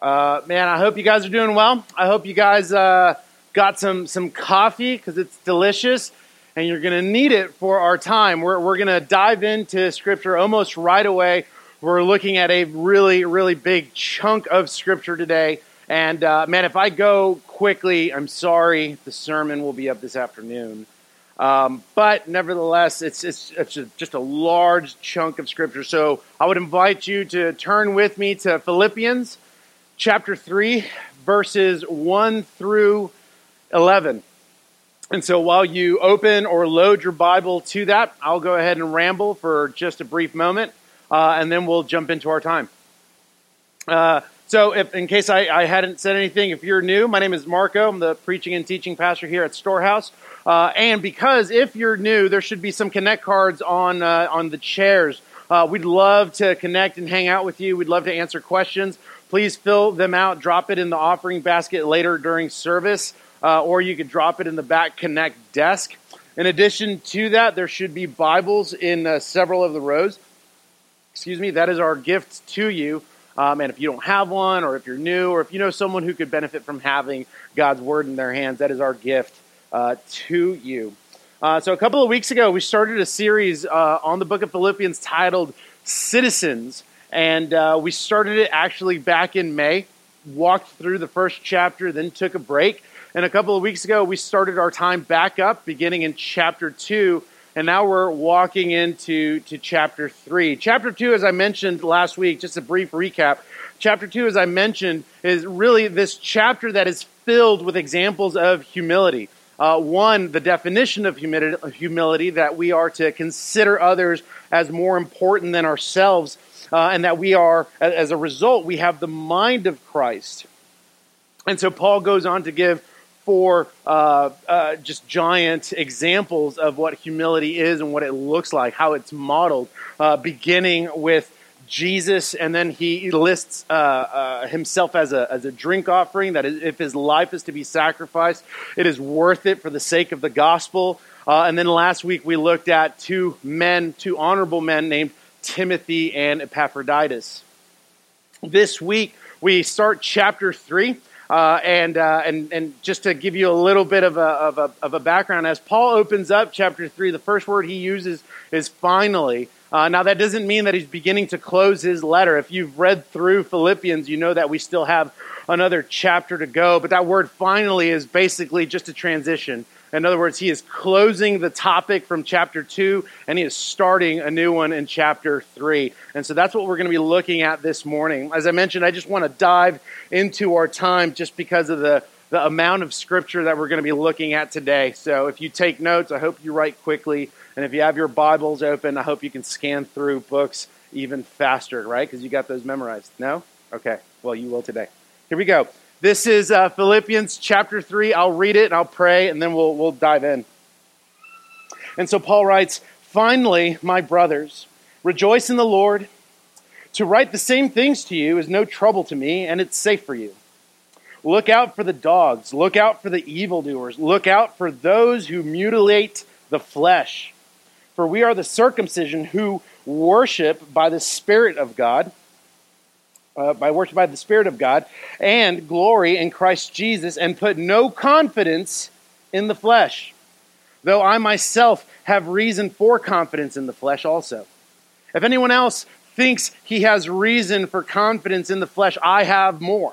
Uh, man, I hope you guys are doing well. I hope you guys uh, got some some coffee because it's delicious, and you're going to need it for our time. We're we're going to dive into Scripture almost right away. We're looking at a really really big chunk of Scripture today, and uh, man, if I go quickly, I'm sorry. The sermon will be up this afternoon. Um, but nevertheless, it's, it's, it's just a large chunk of scripture. So I would invite you to turn with me to Philippians chapter 3, verses 1 through 11. And so while you open or load your Bible to that, I'll go ahead and ramble for just a brief moment, uh, and then we'll jump into our time. Uh, so, if, in case I, I, hadn't said anything, if you're new, my name is Marco. I'm the preaching and teaching pastor here at Storehouse. Uh, and because if you're new, there should be some connect cards on uh, on the chairs. Uh, we'd love to connect and hang out with you. We'd love to answer questions please fill them out. Drop it in the offering basket later during service, uh, or you could drop it in the back connect desk. In addition to that, there should be Bibles in uh, several of the rows. Excuse me, that is our gift to you. Um, and if you don't have one, or if you're new, or if you know someone who could benefit from having God's Word in their hands, that is our gift uh, to you. Uh, so, a couple of weeks ago, we started a series uh, on the book of Philippians titled Citizens. And uh, we started it actually back in May, walked through the first chapter, then took a break. And a couple of weeks ago, we started our time back up, beginning in chapter 2. And now we're walking into to chapter 3. Chapter 2, as I mentioned last week, just a brief recap. Chapter 2, as I mentioned, is really this chapter that is filled with examples of humility. Uh, one, the definition of humility, that we are to consider others as more important than ourselves uh, and that we are, as a result, we have the mind of Christ. And so Paul goes on to give four uh, uh, just giant examples of what humility is and what it looks like, how it's modeled, uh, beginning with Jesus, and then he lists uh, uh, himself as a, as a drink offering, that if his life is to be sacrificed, it is worth it for the sake of the gospel. Uh, and then last week we looked at two men, two honorable men named Timothy and Epaphroditus. This week, we start chapter 3. Uh, and, uh, and, and just to give you a little bit of a, of, a, of a background, as Paul opens up chapter 3, the first word he uses is finally. Uh, now, that doesn't mean that he's beginning to close his letter. If you've read through Philippians, you know that we still have another chapter to go. But that word finally is basically just a transition. In other words, he is closing the topic from chapter 2 and he is starting a new one in chapter 3. And so that's what we're going to be looking at this morning. As I mentioned, I just want to dive into our time just because of the, the amount of scripture that we're going to be looking at today. So if you take notes, I hope you write quickly. And if you have your Bibles open, I hope you can scan through books even faster, right? Because you got those memorized. No? Okay. Well, you will today. Here we go. This is uh, Philippians chapter 3. I'll read it and I'll pray and then we'll, we'll dive in. And so Paul writes Finally, my brothers, rejoice in the Lord. To write the same things to you is no trouble to me, and it's safe for you. Look out for the dogs. Look out for the evildoers. Look out for those who mutilate the flesh. For we are the circumcision who worship by the Spirit of God uh, by worship by the Spirit of God, and glory in Christ Jesus, and put no confidence in the flesh, though I myself have reason for confidence in the flesh also. If anyone else thinks he has reason for confidence in the flesh, I have more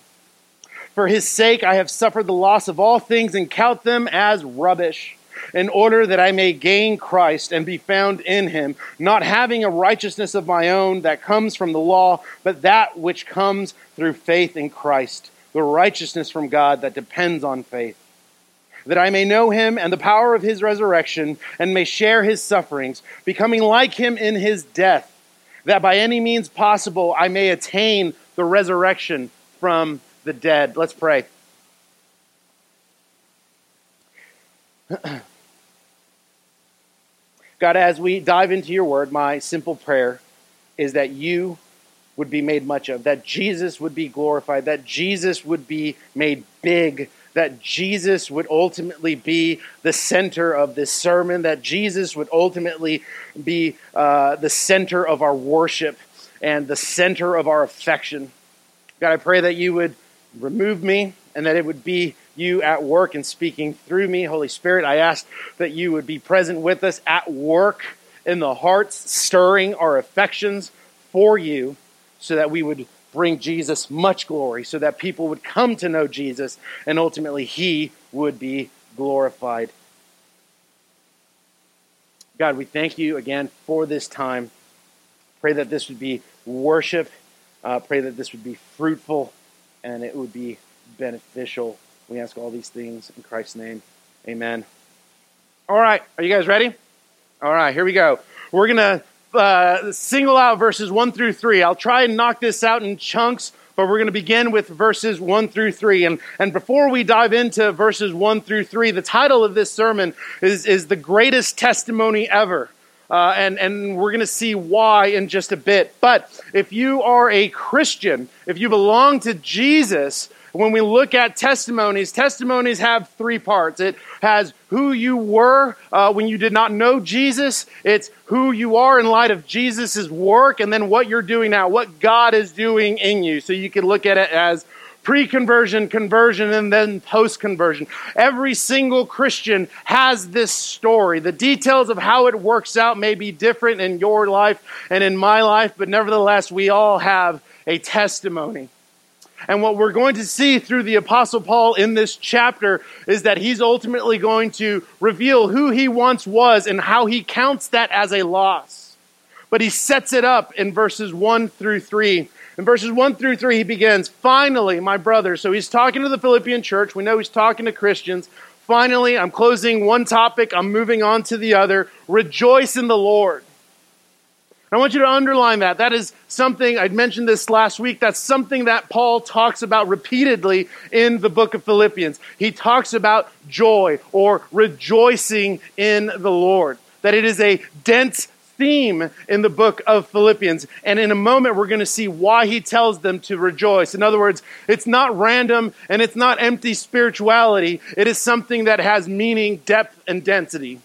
for his sake, I have suffered the loss of all things and count them as rubbish, in order that I may gain Christ and be found in him, not having a righteousness of my own that comes from the law, but that which comes through faith in Christ, the righteousness from God that depends on faith. That I may know him and the power of his resurrection, and may share his sufferings, becoming like him in his death, that by any means possible I may attain the resurrection from the dead. Let's pray. God, as we dive into your word, my simple prayer is that you would be made much of, that Jesus would be glorified, that Jesus would be made big, that Jesus would ultimately be the center of this sermon, that Jesus would ultimately be uh, the center of our worship and the center of our affection. God, I pray that you would remove me and that it would be you at work and speaking through me. Holy Spirit, I ask that you would be present with us at work in the hearts, stirring our affections for you so that we would bring Jesus much glory, so that people would come to know Jesus and ultimately he would be glorified. God, we thank you again for this time. Pray that this would be worship. Uh, pray that this would be fruitful and it would be beneficial. We ask all these things in Christ's name. Amen. All right, are you guys ready? All right, here we go. We're going to uh, single out verses 1 through 3. I'll try and knock this out in chunks, but we're going to begin with verses 1 through 3. And, and before we dive into verses 1 through 3, the title of this sermon is, is The Greatest Testimony Ever. Uh, and, and we're going to see why in just a bit. But if you are a Christian, if you belong to Jesus, when we look at testimonies, testimonies have three parts. It has who you were uh, when you did not know Jesus, it's who you are in light of Jesus' work, and then what you're doing now, what God is doing in you. So you can look at it as pre conversion, conversion, and then post conversion. Every single Christian has this story. The details of how it works out may be different in your life and in my life, but nevertheless, we all have a testimony. And what we're going to see through the Apostle Paul in this chapter is that he's ultimately going to reveal who he once was and how he counts that as a loss. But he sets it up in verses 1 through 3. In verses 1 through 3, he begins, Finally, my brothers. So he's talking to the Philippian church. We know he's talking to Christians. Finally, I'm closing one topic, I'm moving on to the other. Rejoice in the Lord. I want you to underline that. That is something, I'd mentioned this last week, that's something that Paul talks about repeatedly in the book of Philippians. He talks about joy or rejoicing in the Lord. That it is a dense theme in the book of Philippians. And in a moment, we're going to see why he tells them to rejoice. In other words, it's not random and it's not empty spirituality, it is something that has meaning, depth, and density.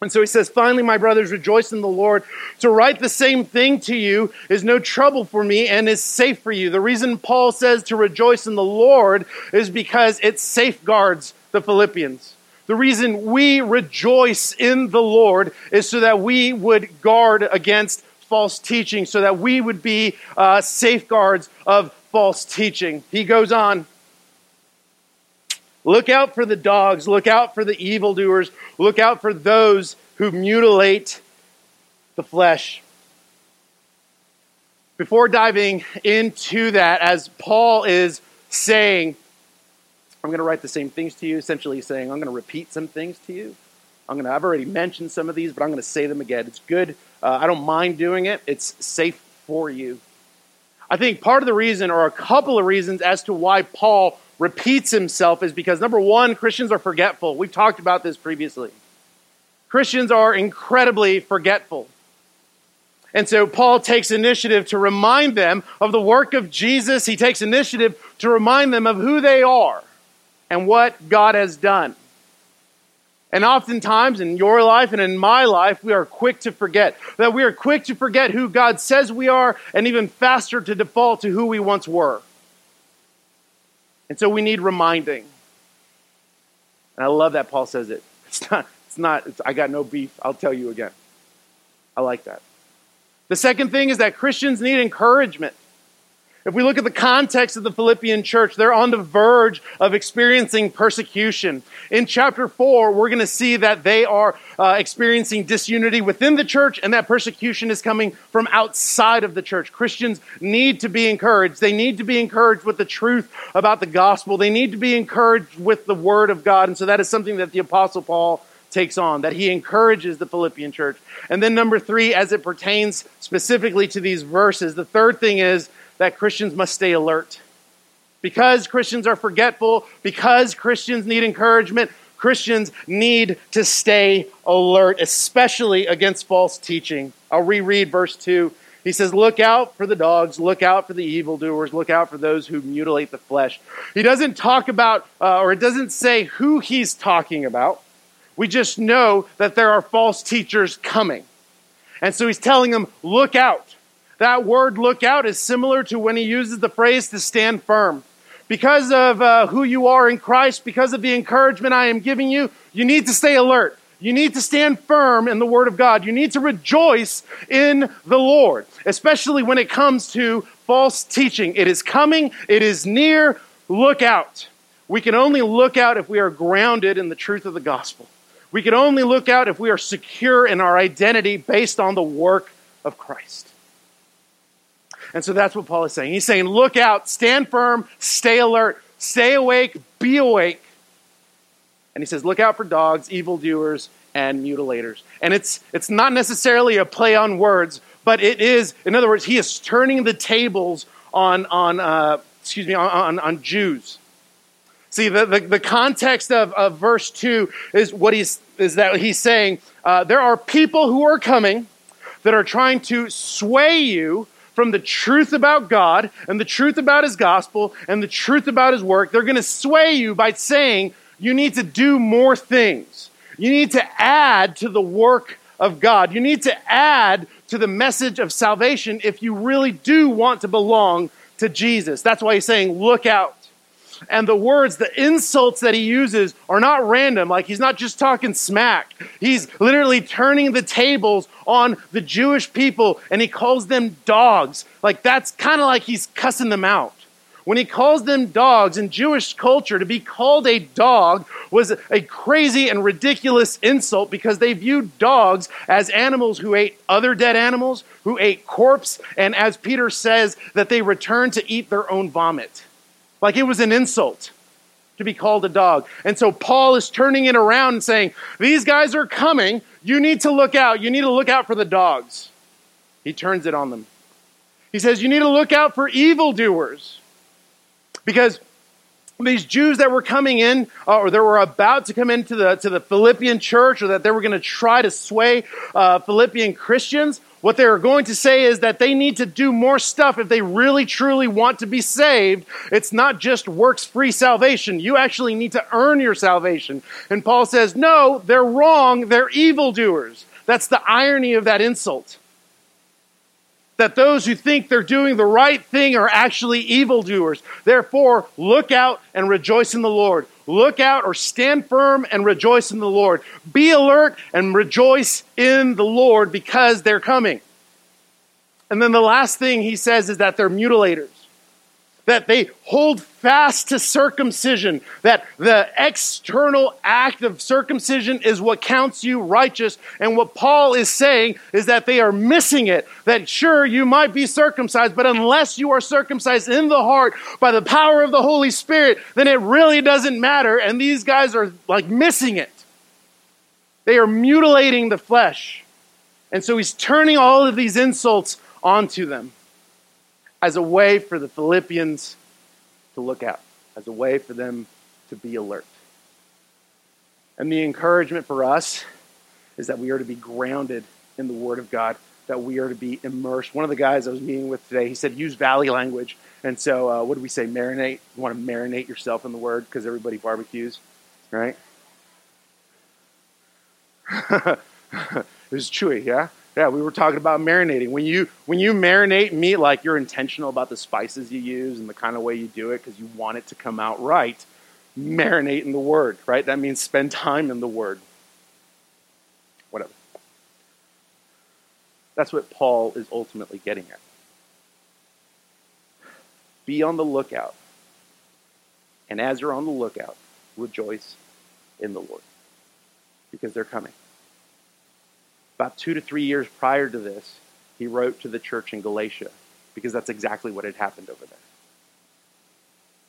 And so he says, Finally, my brothers, rejoice in the Lord. To write the same thing to you is no trouble for me and is safe for you. The reason Paul says to rejoice in the Lord is because it safeguards the Philippians. The reason we rejoice in the Lord is so that we would guard against false teaching, so that we would be uh, safeguards of false teaching. He goes on. Look out for the dogs. Look out for the evildoers. Look out for those who mutilate the flesh. Before diving into that, as Paul is saying, I'm going to write the same things to you, essentially saying, I'm going to repeat some things to you. I'm going to, I've already mentioned some of these, but I'm going to say them again. It's good. Uh, I don't mind doing it, it's safe for you. I think part of the reason, or a couple of reasons, as to why Paul repeats himself is because number one, Christians are forgetful. We've talked about this previously. Christians are incredibly forgetful. And so Paul takes initiative to remind them of the work of Jesus. He takes initiative to remind them of who they are and what God has done. And oftentimes in your life and in my life, we are quick to forget. That we are quick to forget who God says we are and even faster to default to who we once were. And so we need reminding. And I love that Paul says it. It's not, it's not, it's, I got no beef. I'll tell you again. I like that. The second thing is that Christians need encouragement. If we look at the context of the Philippian church, they're on the verge of experiencing persecution. In chapter 4, we're going to see that they are uh, experiencing disunity within the church and that persecution is coming from outside of the church. Christians need to be encouraged. They need to be encouraged with the truth about the gospel. They need to be encouraged with the word of God. And so that is something that the Apostle Paul takes on, that he encourages the Philippian church. And then, number three, as it pertains specifically to these verses, the third thing is that Christians must stay alert. Because Christians are forgetful, because Christians need encouragement, Christians need to stay alert, especially against false teaching. I'll reread verse 2. He says, Look out for the dogs, look out for the evildoers, look out for those who mutilate the flesh. He doesn't talk about, uh, or it doesn't say who he's talking about. We just know that there are false teachers coming. And so he's telling them, Look out. That word look out is similar to when he uses the phrase to stand firm. Because of uh, who you are in Christ, because of the encouragement I am giving you, you need to stay alert. You need to stand firm in the Word of God. You need to rejoice in the Lord, especially when it comes to false teaching. It is coming, it is near. Look out. We can only look out if we are grounded in the truth of the gospel. We can only look out if we are secure in our identity based on the work of Christ. And so that's what Paul is saying. He's saying, look out, stand firm, stay alert, stay awake, be awake. And he says, look out for dogs, evildoers, and mutilators. And it's, it's not necessarily a play on words, but it is, in other words, he is turning the tables on, on uh, excuse me, on, on, Jews. See, the, the, the, context of, of verse 2 is what he's, is that he's saying, uh, there are people who are coming that are trying to sway you from the truth about God and the truth about His gospel and the truth about His work. They're going to sway you by saying you need to do more things. You need to add to the work of God. You need to add to the message of salvation if you really do want to belong to Jesus. That's why He's saying, look out and the words, the insults that he uses are not random. Like he's not just talking smack. He's literally turning the tables on the Jewish people and he calls them dogs. Like that's kind of like he's cussing them out. When he calls them dogs in Jewish culture, to be called a dog was a crazy and ridiculous insult because they viewed dogs as animals who ate other dead animals, who ate corpse, and as Peter says, that they returned to eat their own vomit. Like it was an insult to be called a dog. And so Paul is turning it around and saying, These guys are coming. You need to look out. You need to look out for the dogs. He turns it on them. He says, You need to look out for evildoers. Because these Jews that were coming in, uh, or that were about to come into the, to the Philippian church, or that they were going to try to sway uh, Philippian Christians, what they're going to say is that they need to do more stuff if they really truly want to be saved. It's not just works free salvation. You actually need to earn your salvation. And Paul says, no, they're wrong. They're evildoers. That's the irony of that insult. That those who think they're doing the right thing are actually evildoers. Therefore, look out and rejoice in the Lord. Look out or stand firm and rejoice in the Lord. Be alert and rejoice in the Lord because they're coming. And then the last thing he says is that they're mutilators that they hold fast to circumcision, that the external act of circumcision is what counts you righteous. And what Paul is saying is that they are missing it. That sure, you might be circumcised, but unless you are circumcised in the heart by the power of the Holy Spirit, then it really doesn't matter. And these guys are like missing it. They are mutilating the flesh. And so he's turning all of these insults onto them as a way for the Philippians to look out, as a way for them to be alert. And the encouragement for us is that we are to be grounded in the Word of God, that we are to be immersed. One of the guys I was meeting with today, he said, use valley language. And so, uh, what do we say? Marinate. You want to marinate yourself in the Word because everybody barbecues, right? it was chewy, yeah? Yeah, we were talking about marinating. When you when you marinate meat, like you're intentional about the spices you use and the kind of way you do it because you want it to come out right. Marinate in the Word, right? That means spend time in the Word. Whatever. That's what Paul is ultimately getting at. Be on the lookout. And as you're on the lookout, rejoice in the Lord because they're coming. About two to three years prior to this, he wrote to the church in Galatia because that's exactly what had happened over there.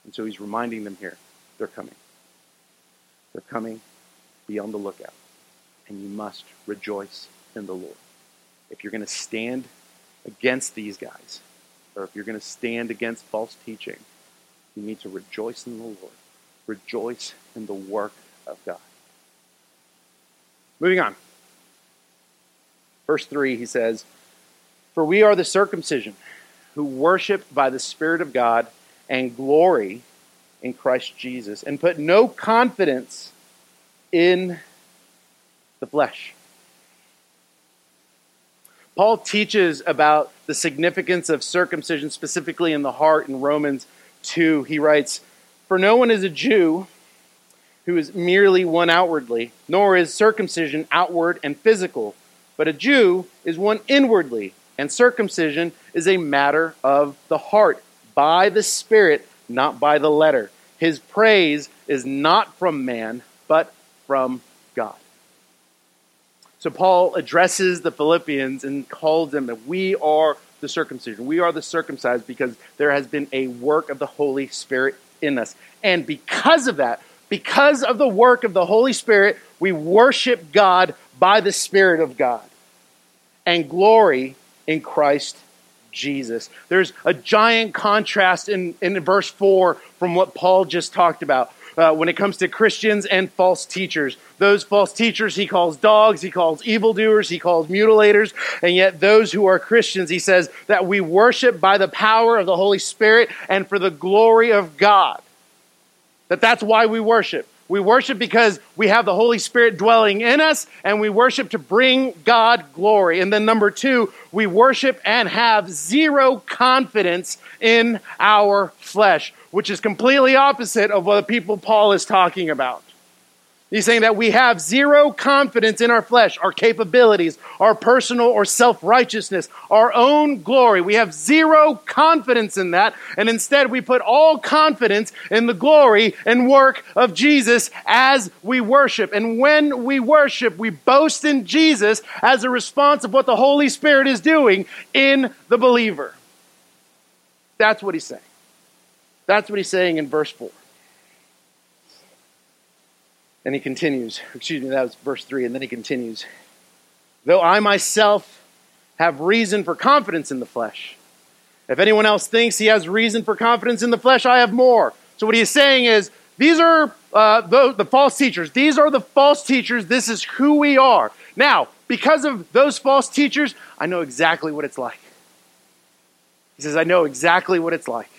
And so he's reminding them here they're coming. They're coming. Be on the lookout. And you must rejoice in the Lord. If you're going to stand against these guys, or if you're going to stand against false teaching, you need to rejoice in the Lord. Rejoice in the work of God. Moving on. Verse 3, he says, For we are the circumcision who worship by the Spirit of God and glory in Christ Jesus and put no confidence in the flesh. Paul teaches about the significance of circumcision, specifically in the heart, in Romans 2. He writes, For no one is a Jew who is merely one outwardly, nor is circumcision outward and physical, but a Jew is one inwardly, and circumcision is a matter of the heart, by the Spirit, not by the letter. His praise is not from man, but from God. So Paul addresses the Philippians and calls them that we are the circumcision. We are the circumcised because there has been a work of the Holy Spirit in us. And because of that, because of the work of the Holy Spirit, we worship God by the Spirit of God and glory in Christ Jesus. There's a giant contrast in, in verse 4 from what Paul just talked about. Uh, when it comes to Christians and false teachers. Those false teachers he calls dogs, he calls evildoers, he calls mutilators, and yet those who are Christians, he says that we worship by the power of the Holy Spirit and for the glory of God. That that's why we worship. We worship because we have the Holy Spirit dwelling in us, and we worship to bring God glory. And then, number two, we worship and have zero confidence in our flesh, which is completely opposite of what the people Paul is talking about. He's saying that we have zero confidence in our flesh, our capabilities, our personal or self righteousness, our own glory. We have zero confidence in that, and instead we put all confidence in the glory and work of Jesus as we worship. And when we worship, we boast in Jesus as a response of what the Holy Spirit is doing in the believer. That's what he's saying. That's what he's saying in verse 4. And he continues, excuse me, that was verse 3, and then he continues. Though I myself have reason for confidence in the flesh, if anyone else thinks he has reason for confidence in the flesh, I have more. So what he's saying is, these are uh, the, the false teachers. These are the false teachers. This is who we are. Now, because of those false teachers, I know exactly what it's like. He says, I know exactly what it's like.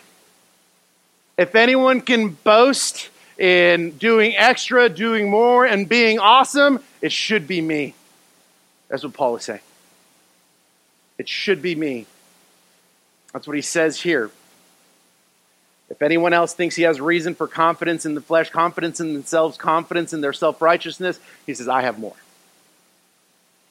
If anyone can boast in doing extra, doing more, and being awesome, it should be me. That's what Paul is saying. It should be me. That's what he says here. If anyone else thinks he has reason for confidence in the flesh, confidence in themselves, confidence in their self righteousness, he says, I have more.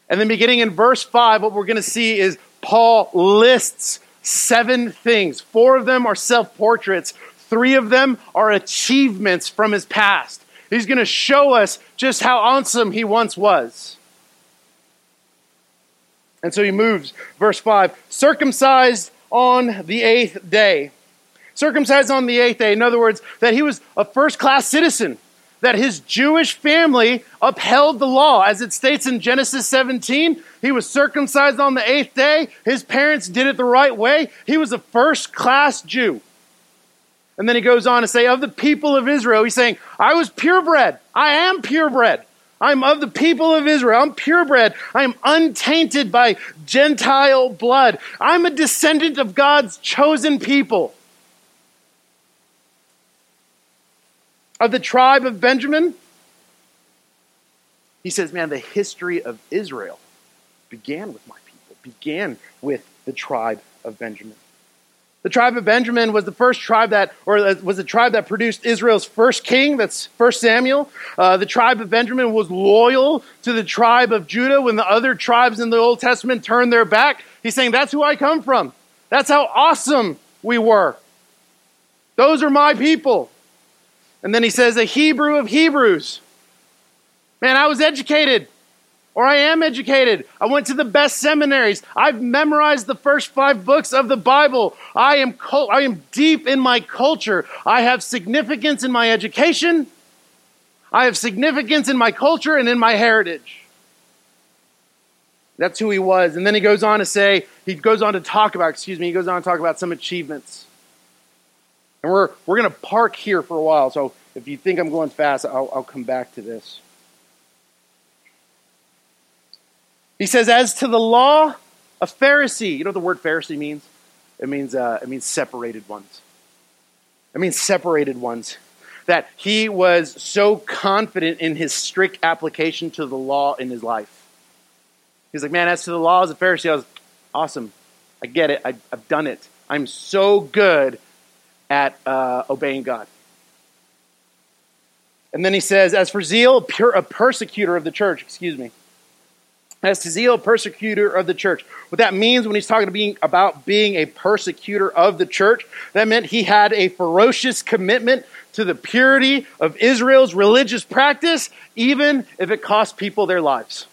And then beginning in verse 5, what we're going to see is Paul lists seven things. Four of them are self portraits, Three of them are achievements from his past. He's going to show us just how awesome he once was. And so he moves, verse 5 circumcised on the eighth day. Circumcised on the eighth day. In other words, that he was a first class citizen, that his Jewish family upheld the law. As it states in Genesis 17, he was circumcised on the eighth day. His parents did it the right way. He was a first class Jew. And then he goes on to say, Of the people of Israel, he's saying, I was purebred. I am purebred. I'm of the people of Israel. I'm purebred. I am untainted by Gentile blood. I'm a descendant of God's chosen people. Of the tribe of Benjamin, he says, Man, the history of Israel began with my people, began with the tribe of Benjamin. The tribe of Benjamin was the first tribe that, or was the tribe that produced Israel's first king. That's First Samuel. Uh, the tribe of Benjamin was loyal to the tribe of Judah when the other tribes in the Old Testament turned their back. He's saying, That's who I come from. That's how awesome we were. Those are my people. And then he says, A Hebrew of Hebrews. Man, I was educated or I am educated. I went to the best seminaries. I've memorized the first five books of the Bible. I am, I am deep in my culture. I have significance in my education. I have significance in my culture and in my heritage. That's who he was. And then he goes on to say, he goes on to talk about, excuse me, he goes on to talk about some achievements. And we're, we're going to park here for a while. So if you think I'm going fast, I'll, I'll come back to this. He says, As to the law, a Pharisee. You know what the word Pharisee means? It means, uh, it means separated ones. It means separated ones. That he was so confident in his strict application to the law in his life. He's like, man, as to the law as a Pharisee, I was awesome. I get it. I, have done it. I'm so good at uh, obeying God. And then he says, as for zeal, a persecutor of the church, excuse me. As zeal, persecutor of the church. What that means when he's talking being, about being a persecutor of the church, that meant he had a ferocious commitment to the purity of Israel's religious practice, even if it cost people their lives.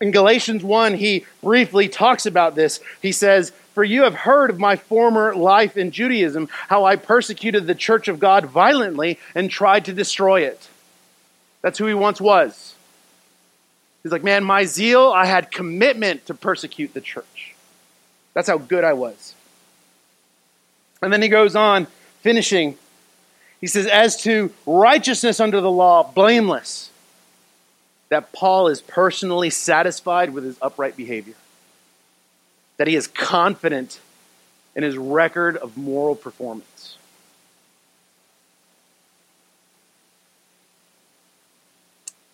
In Galatians 1, he briefly talks about this. He says, For you have heard of my former life in Judaism, how I persecuted the church of God violently and tried to destroy it. That's who he once was. He's like, Man, my zeal, I had commitment to persecute the church. That's how good I was. And then he goes on, finishing. He says, As to righteousness under the law, blameless that Paul is personally satisfied with his upright behavior, that he is confident in his record of moral performance.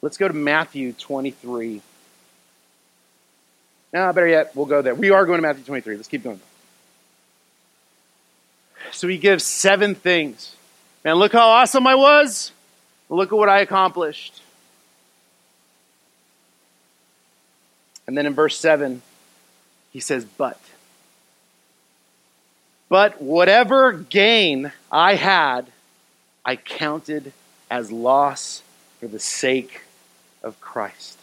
Let's go to Matthew 23. Now, better yet, we'll go there. We are going to Matthew 23. Let's keep going. So he gives seven things. Man, look how awesome I was. Look at what I accomplished. And then in verse 7, he says, But. But whatever gain I had, I counted as loss for the sake of Christ.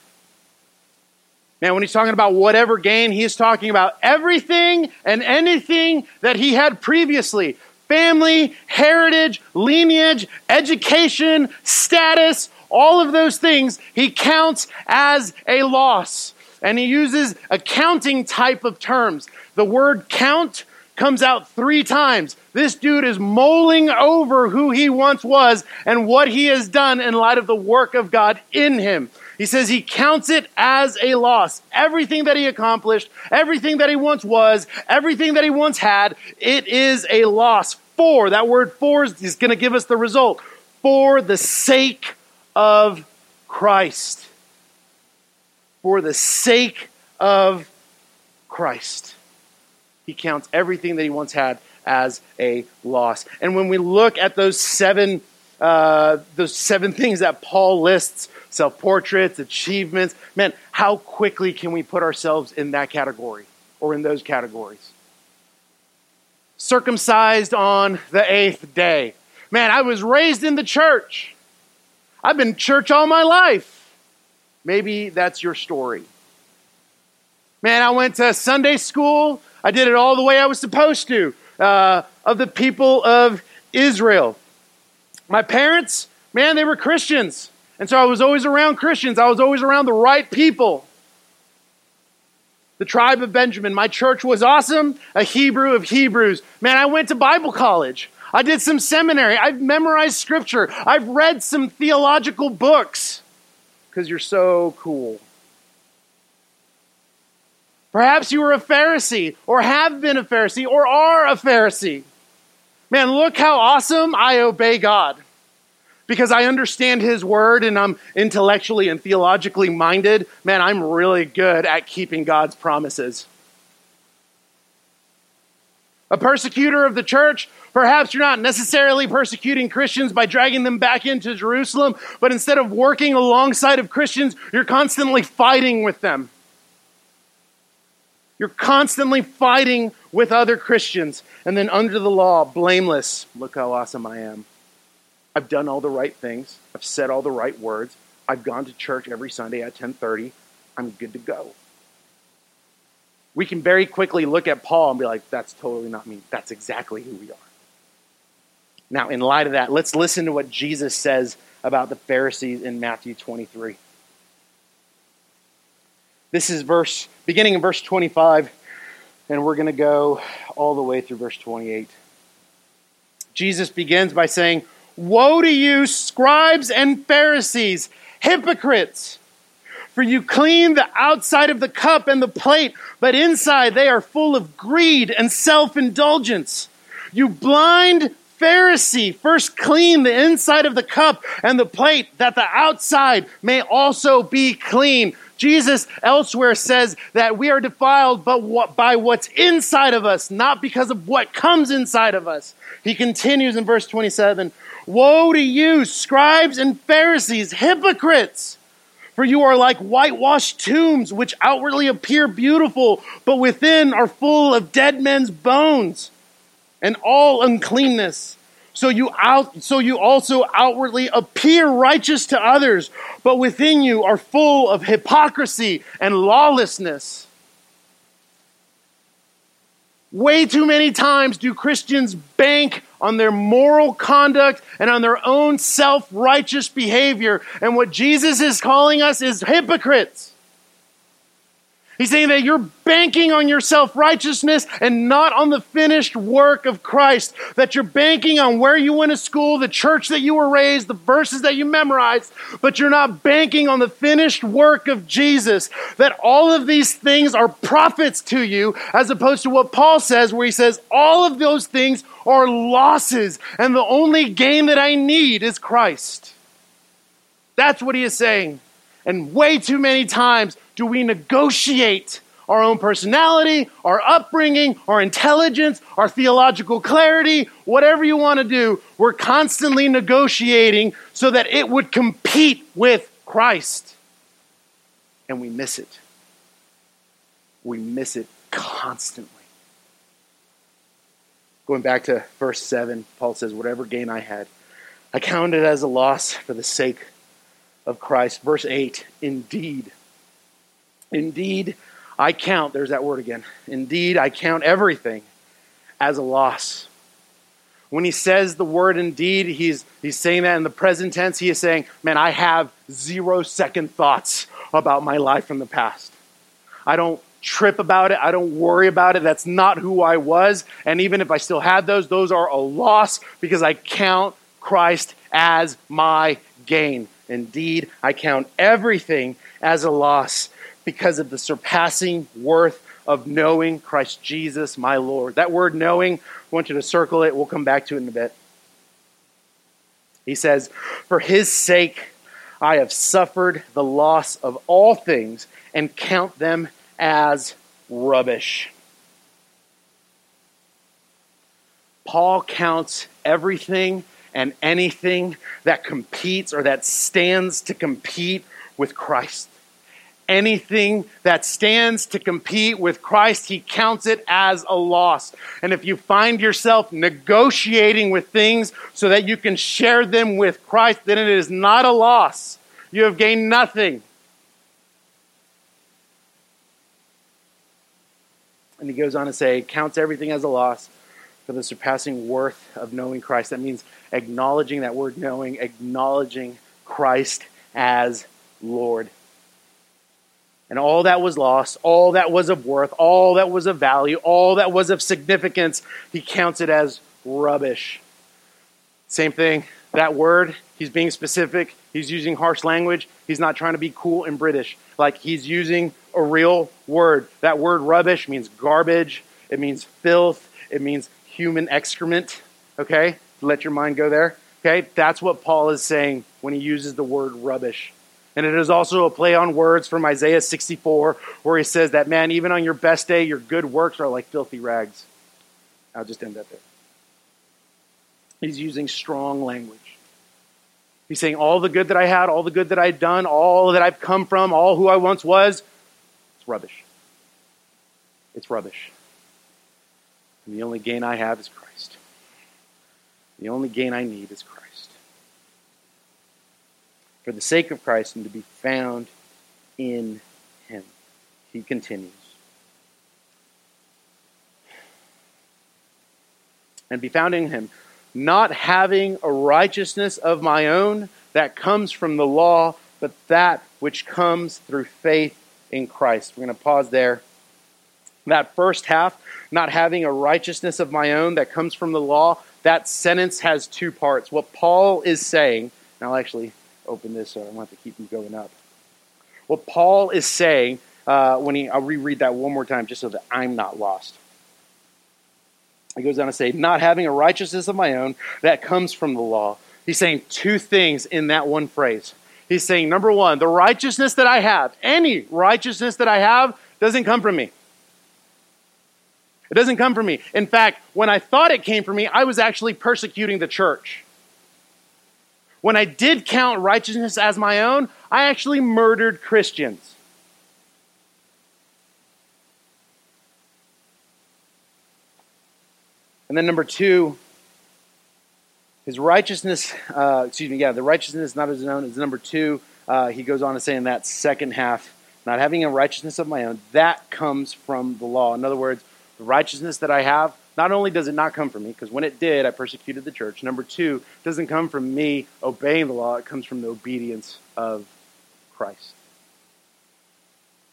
Man, when he's talking about whatever gain, he's talking about everything and anything that he had previously family, heritage, lineage, education, status, all of those things he counts as a loss and he uses accounting type of terms. The word count comes out three times. This dude is mulling over who he once was and what he has done in light of the work of God in him. He says he counts it as a loss. Everything that he accomplished, everything that he once was, everything that he once had, it is a loss. For, that word for is going to give us the result. For the sake of Christ for the sake of Christ. He counts everything that he once had as a loss. And when we look at those seven, uh, those seven things that Paul lists self portraits, achievements man, how quickly can we put ourselves in that category or in those categories? Circumcised on the eighth day. Man, I was raised in the church. I've been church all my life. Maybe that's your story. Man, I went to Sunday school. I did it all the way I was supposed to, uh, of the people of Israel. My parents, man, they were Christians. And so I was always around Christians. I was always around the right people. The tribe of Benjamin. My church was awesome, a Hebrew of Hebrews. Man, I went to Bible college. I did some seminary. I've memorized scripture. I've read some theological books because you're so cool. Perhaps you were a Pharisee, or have been a Pharisee, or are a Pharisee. Man, look how awesome I obey God. Because I understand His Word and I'm intellectually and theologically minded, man, I'm really good at keeping God's promises. A persecutor of the church, perhaps you're not necessarily persecuting Christians by dragging them back into Jerusalem, but instead of working alongside of Christians, you're constantly fighting with them. You're constantly fighting with other Christians. And then under the law, blameless. Look how awesome I am. I've done all the right things. I've said all the right words. I've gone to church every Sunday at 10:30. I'm good to go we can very quickly look at Paul and be like, that's totally not me. That's exactly who we are. Now, in light of that, let's listen to what Jesus says about the Pharisees in Matthew 23. This is verse beginning in verse 25, and we're going to go all the way through verse 28. Jesus begins by saying, Woe to you, scribes and Pharisees, hypocrites! For you clean the outside of the cup and the plate, but inside they are full of greed and self indulgence. You blind Pharisee, first clean the inside of the cup and the plate, that the outside may also be clean. Jesus elsewhere says that we are defiled but what, by what's inside of us, not because of what comes inside of us. He continues in verse 27 Woe to you, scribes and Pharisees, hypocrites! For you are like whitewashed tombs, which outwardly appear beautiful, but within are full of dead men's bones and all uncleanness. So you out, so you also outwardly appear righteous to others, but within you are full of hypocrisy and lawlessness. Way too many times do Christians bank on their moral conduct and on their own self righteous behavior. And what Jesus is calling us is hypocrites. He's saying that you're banking on your self righteousness and not on the finished work of Christ. That you're banking on where you went to school, the church that you were raised, the verses that you memorized, but you're not banking on the finished work of Jesus. That all of these things are profits to you, as opposed to what Paul says, where he says, all of those things are losses, and the only gain that I need is Christ. That's what he is saying. And way too many times do we negotiate our own personality, our upbringing, our intelligence, our theological clarity, whatever you want to do. We're constantly negotiating so that it would compete with Christ. And we miss it. We miss it constantly. Going back to verse 7, Paul says, Whatever gain I had, I counted as a loss for the sake of Christ. Verse 8, Indeed, indeed, I count, there's that word again. Indeed, I count everything as a loss. When he says the word indeed, he's, he's saying that in the present tense. He is saying, Man, I have zero second thoughts about my life in the past. I don't trip about it. I don't worry about it. That's not who I was. And even if I still had those, those are a loss because I count Christ as my gain. Indeed, I count everything as a loss because of the surpassing worth of knowing Christ Jesus, my Lord. That word knowing, I want you to circle it. We'll come back to it in a bit. He says, For his sake, I have suffered the loss of all things and count them as rubbish. Paul counts everything and anything that competes or that stands to compete with Christ. Anything that stands to compete with Christ, he counts it as a loss. And if you find yourself negotiating with things so that you can share them with Christ, then it is not a loss. You have gained nothing. And he goes on to say, counts everything as a loss for the surpassing worth of knowing Christ. That means acknowledging that word knowing, acknowledging Christ as Lord. And all that was lost, all that was of worth, all that was of value, all that was of significance, he counts it as rubbish. Same thing, that word, he's being specific, he's using harsh language, he's not trying to be cool and British. Like he's using a real word. That word rubbish means garbage, it means filth, it means human excrement. Okay? Let your mind go there. Okay? That's what Paul is saying when he uses the word rubbish. And it is also a play on words from Isaiah 64, where he says that, man, even on your best day, your good works are like filthy rags. I'll just end that there. He's using strong language. He's saying, all the good that I had, all the good that I've done, all that I've come from, all who I once was, it's rubbish. It's rubbish. And the only gain I have is Christ. The only gain I need is Christ. For the sake of Christ and to be found in Him. He continues. And be found in Him, not having a righteousness of my own that comes from the law, but that which comes through faith in Christ. We're going to pause there. That first half, not having a righteousness of my own that comes from the law, that sentence has two parts. What Paul is saying, I'll actually open this so I don't to keep them going up. what Paul is saying uh, when he, I'll reread that one more time just so that I'm not lost. He goes on to say, not having a righteousness of my own that comes from the law. He's saying two things in that one phrase. He's saying, number one, the righteousness that I have, any righteousness that I have, doesn't come from me. It doesn't come from me. In fact, when I thought it came from me, I was actually persecuting the church. When I did count righteousness as my own, I actually murdered Christians. And then number two, his righteousness, uh, excuse me, yeah, the righteousness not his own is number two. Uh, he goes on to say in that second half, not having a righteousness of my own, that comes from the law. In other words, the righteousness that I have, not only does it not come from me, because when it did, I persecuted the church. Number two, it doesn't come from me obeying the law, it comes from the obedience of Christ.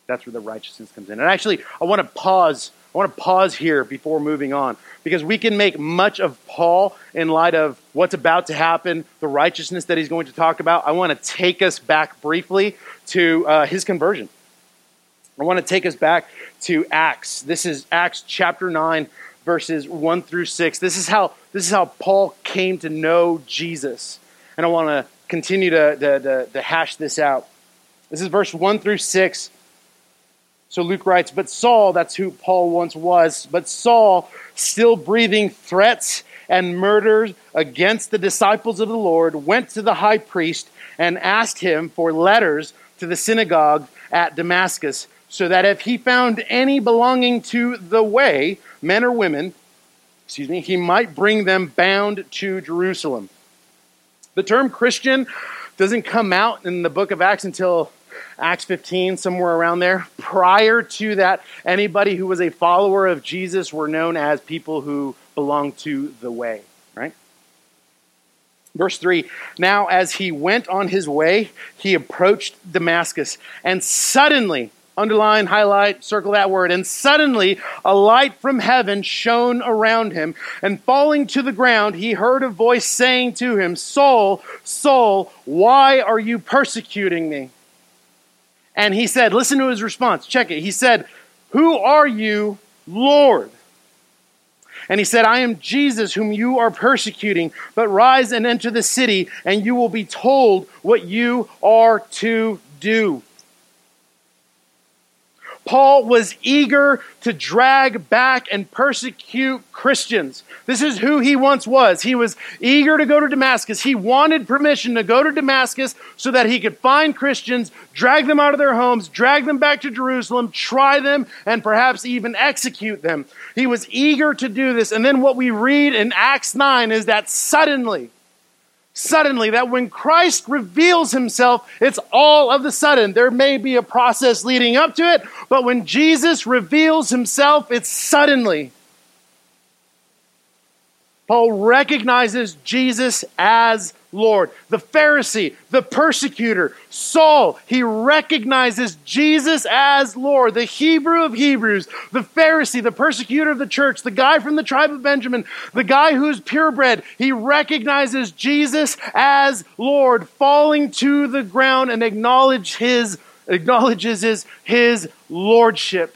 That's where the righteousness comes in. And actually, I want to pause I want to pause here before moving on because we can make much of Paul in light of what's about to happen, the righteousness that he's going to talk about. I want to take us back briefly to uh, his conversion. I want to take us back to Acts. This is Acts chapter 9 verses 1 through 6. This is how this is how Paul came to know Jesus. And I want to continue to, to, to, hash this out. This is verse 1 through 6. So Luke writes, But Saul, that's who Paul once was, but Saul, still breathing threats and murders against the disciples of the Lord, went to the high priest and asked him for letters to the synagogue at Damascus, so that if he found any belonging to the way, men or women, excuse me, he might bring them bound to Jerusalem. The term Christian doesn't come out in the book of Acts until Acts 15, somewhere around there. Prior to that, anybody who was a follower of Jesus were known as people who belonged to the way, right? Verse 3 Now, as he went on his way, he approached Damascus, and suddenly, underline, highlight, circle that word, and suddenly a light from heaven shone around him, and falling to the ground, he heard a voice saying to him, Saul, Saul, why are you persecuting me? And he said, listen to his response. Check it. He said, Who are you, Lord? And he said, I am Jesus whom you are persecuting, but rise and enter the city, and you will be told what you are to do. Paul was eager to drag back and persecute Christians. This is who he once was. He was eager to go to Damascus. He wanted permission to go to Damascus so that he could find Christians, drag them out of their homes, drag them back to Jerusalem, try them, and perhaps even execute them. He was eager to do this. And then what we read in Acts 9 is that suddenly, suddenly that when Christ reveals himself, it's all of the sudden. There may be a process leading up to it, but when Jesus reveals himself, it's suddenly. Paul recognizes Jesus as Lord. The Pharisee, the persecutor, Saul, he recognizes Jesus as Lord. The Hebrew of Hebrews, the Pharisee, the persecutor of the church, the guy from the tribe of Benjamin, the guy who's purebred, he recognizes Jesus as Lord, falling to the ground and acknowledge his, acknowledges his, his lordship.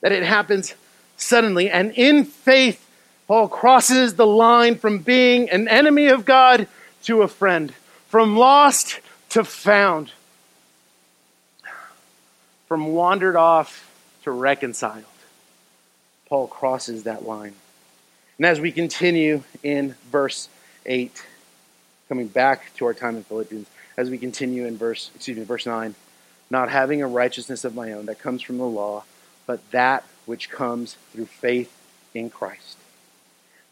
That it happens suddenly, and in faith, Paul crosses the line from being an enemy of God to a friend, from lost to found, from wandered off to reconciled. Paul crosses that line. And as we continue in verse 8, coming back to our time in Philippians, as we continue in verse, excuse me, verse 9, not having a righteousness of my own that comes from the law, but that which comes through faith in Christ.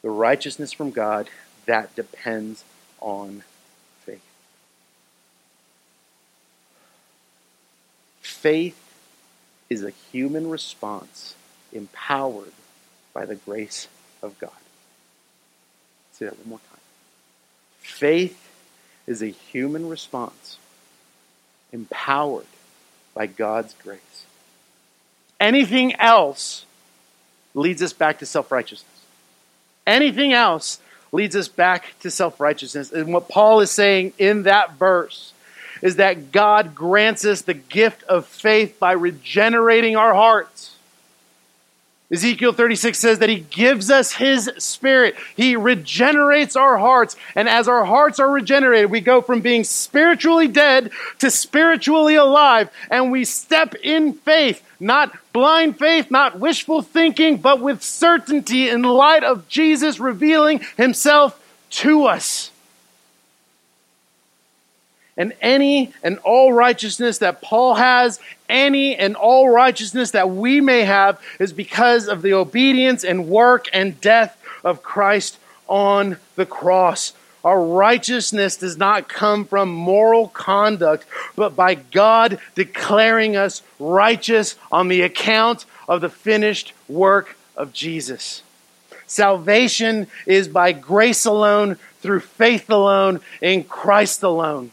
The righteousness from God that depends on faith. Faith is a human response empowered by the grace of God. say that one more time. Faith is a human response empowered by God's grace. Anything else leads us back to self righteousness. Anything else leads us back to self righteousness. And what Paul is saying in that verse is that God grants us the gift of faith by regenerating our hearts. Ezekiel 36 says that he gives us his spirit. He regenerates our hearts. And as our hearts are regenerated, we go from being spiritually dead to spiritually alive. And we step in faith, not blind faith, not wishful thinking, but with certainty in light of Jesus revealing himself to us and any and all righteousness that Paul has, any and all righteousness that we may have, is because of the obedience and work and death of Christ on the cross. Our righteousness does not come from moral conduct, but by God declaring us righteous on the account of the finished work of Jesus. Salvation is by grace alone, through faith alone, in Christ alone.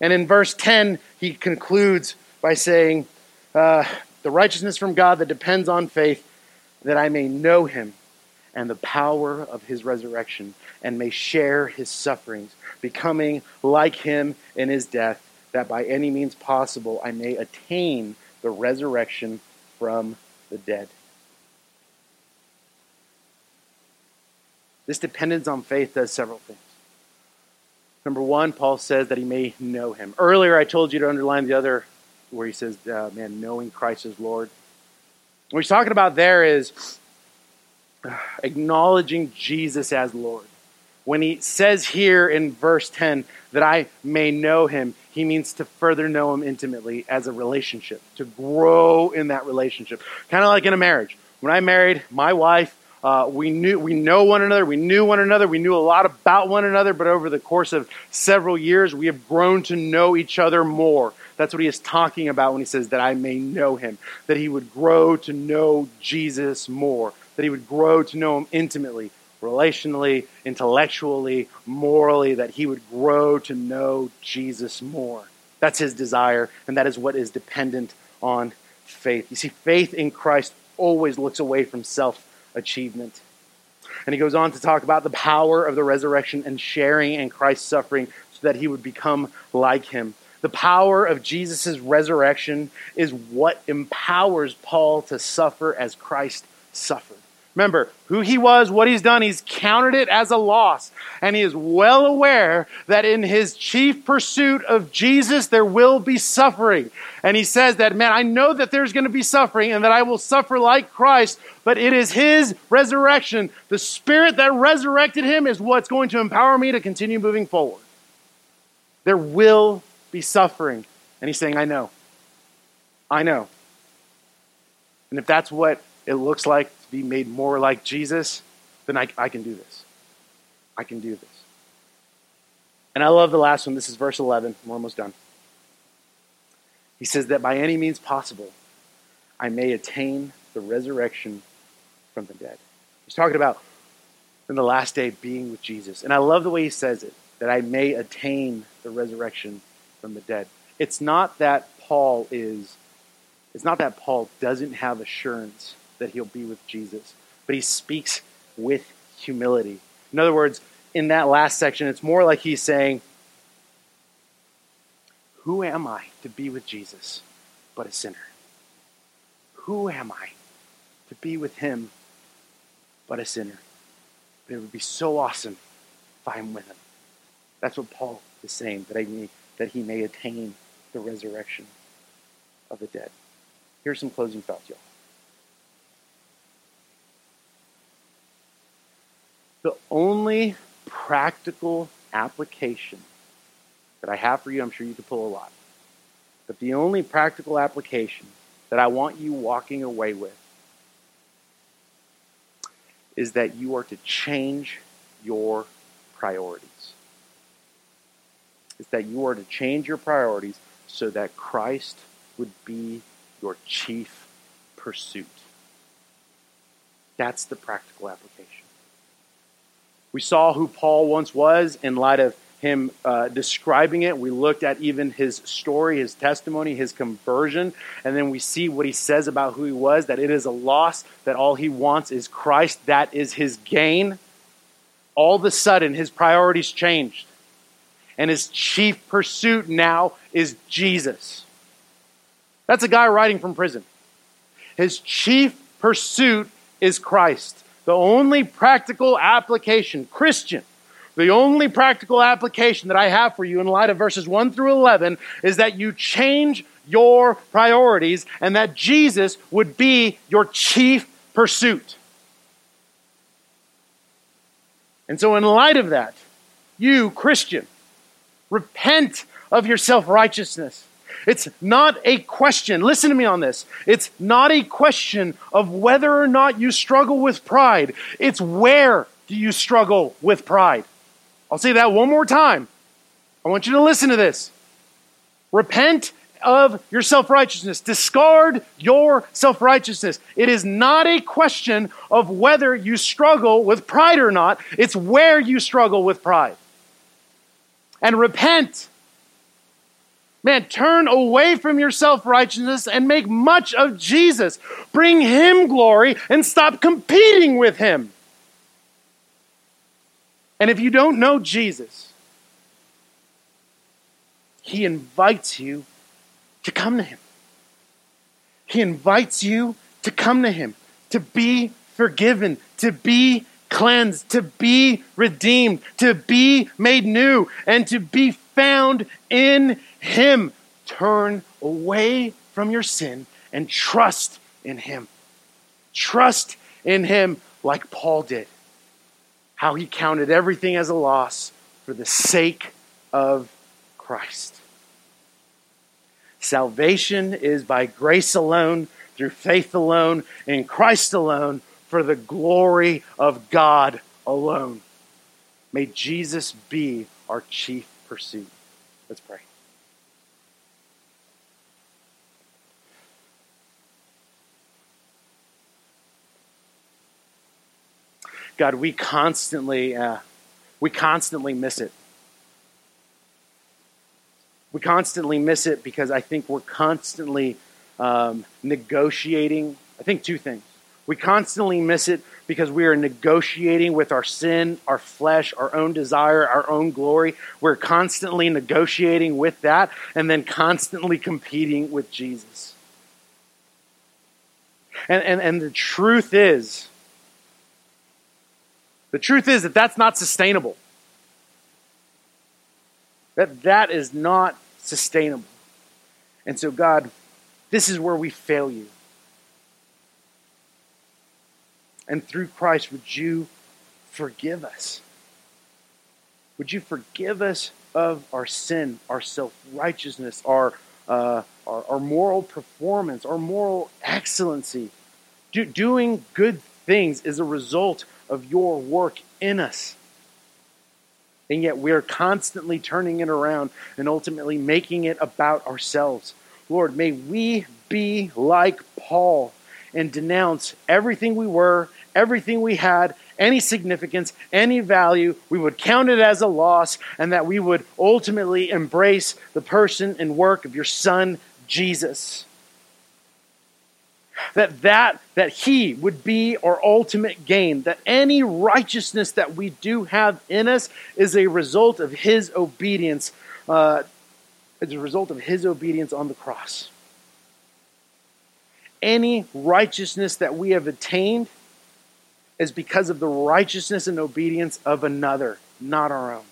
And in verse 10, he concludes by saying, uh, The righteousness from God that depends on faith, that I may know him and the power of his resurrection, and may share his sufferings, becoming like him in his death, that by any means possible I may attain the resurrection from the dead. This dependence on faith does several things. Number one, Paul says that he may know him. Earlier, I told you to underline the other where he says, uh, man, knowing Christ as Lord. What he's talking about there is acknowledging Jesus as Lord. When he says here in verse 10 that I may know him, he means to further know him intimately as a relationship, to grow in that relationship. Kind of like in a marriage. When I married my wife, uh, we knew we know one another. We knew one another. We knew a lot about one another. But over the course of several years, we have grown to know each other more. That's what he is talking about when he says that I may know him. That he would grow to know Jesus more. That he would grow to know him intimately, relationally, intellectually, morally. That he would grow to know Jesus more. That's his desire, and that is what is dependent on faith. You see, faith in Christ always looks away from self achievement. And he goes on to talk about the power of the resurrection and sharing in Christ's suffering so that he would become like him. The power of Jesus' resurrection is what empowers Paul to suffer as Christ suffered. Remember who he was, what he's done, he's counted it as a loss. And he is well aware that in his chief pursuit of Jesus, there will be suffering. And he says that, man, I know that there's going to be suffering and that I will suffer like Christ, but it is his resurrection. The spirit that resurrected him is what's going to empower me to continue moving forward. There will be suffering. And he's saying, I know. I know. And if that's what it looks like to be made more like Jesus, then I, I can do this. I can do this. And I love the last one. This is verse 11. We're almost done. He says that by any means possible, I may attain the resurrection from the dead. He's talking about in the last day being with Jesus. And I love the way he says it that I may attain the resurrection from the dead. It's not that Paul is, it's not that Paul doesn't have assurance that he'll be with Jesus. But he speaks with humility. In other words, in that last section, it's more like he's saying, Who am I to be with Jesus but a sinner? Who am I to be with him but a sinner? But it would be so awesome if I'm with him. That's what Paul is saying, that, I that he may attain the resurrection of the dead. Here's some closing thoughts, y'all. The only practical application that I have for you, I'm sure you could pull a lot, but the only practical application that I want you walking away with is that you are to change your priorities. Is that you are to change your priorities so that Christ would be your chief pursuit. That's the practical application. We saw who Paul once was in light of him uh, describing it. We looked at even his story, his testimony, his conversion, and then we see what he says about who he was that it is a loss, that all he wants is Christ, that is his gain. all of a sudden his priorities changed. And his chief pursuit now is Jesus. That's a guy writing from prison. His chief pursuit is Christ. The only practical application, Christian, the only practical application that I have for you in light of verses 1 through 11 is that you change your priorities and that Jesus would be your chief pursuit. And so, in light of that, you, Christian, repent of your self righteousness. It's not a question, listen to me on this. It's not a question of whether or not you struggle with pride. It's where do you struggle with pride? I'll say that one more time. I want you to listen to this. Repent of your self righteousness. Discard your self righteousness. It is not a question of whether you struggle with pride or not, it's where you struggle with pride. And repent. Man, turn away from your self righteousness and make much of Jesus. Bring him glory and stop competing with him. And if you don't know Jesus, he invites you to come to Him. He invites you to come to Him, to be forgiven, to be cleansed, to be redeemed, to be made new, and to be found in Him. Turn away from your sin and trust in Him. Trust in Him like Paul did. How he counted everything as a loss for the sake of Christ. Salvation is by grace alone, through faith alone, in Christ alone, for the glory of God alone. May Jesus be our chief pursuit. Let's pray. God, we constantly, uh, we constantly miss it. We constantly miss it because I think we're constantly um, negotiating. I think two things. We constantly miss it because we are negotiating with our sin, our flesh, our own desire, our own glory. We're constantly negotiating with that and then constantly competing with Jesus. And, and, and the truth is, the truth is that that's not sustainable. That that is not sustainable. And so, God, this is where we fail you. And through Christ, would you forgive us? Would you forgive us of our sin, our self righteousness, our, uh, our, our, moral performance, our moral excellency? Do, doing good things is a result of your work in us. And yet we're constantly turning it around and ultimately making it about ourselves. Lord, may we be like Paul and denounce everything we were, everything we had, any significance, any value. We would count it as a loss, and that we would ultimately embrace the person and work of your Son, Jesus that that that he would be our ultimate gain that any righteousness that we do have in us is a result of his obedience uh, as a result of his obedience on the cross. Any righteousness that we have attained is because of the righteousness and obedience of another not our own.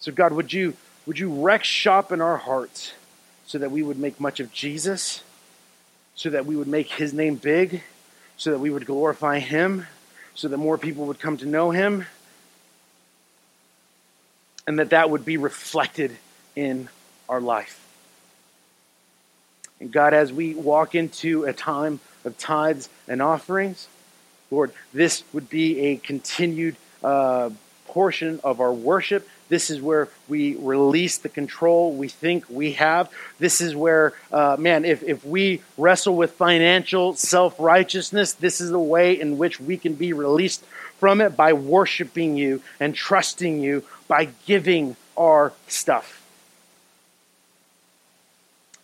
So god would you would you wreck shop in our hearts so that we would make much of Jesus, so that we would make his name big, so that we would glorify him, so that more people would come to know him, and that that would be reflected in our life. And God, as we walk into a time of tithes and offerings, Lord, this would be a continued uh, portion of our worship this is where we release the control we think we have. This is where, uh, man, if, if we wrestle with financial self righteousness, this is the way in which we can be released from it by worshiping you and trusting you by giving our stuff.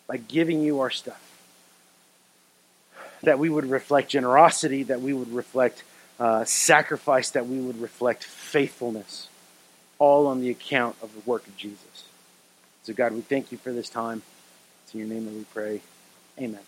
By giving you our stuff. That we would reflect generosity, that we would reflect uh, sacrifice that we would reflect faithfulness, all on the account of the work of Jesus. So, God, we thank you for this time. It's in your name that we pray. Amen.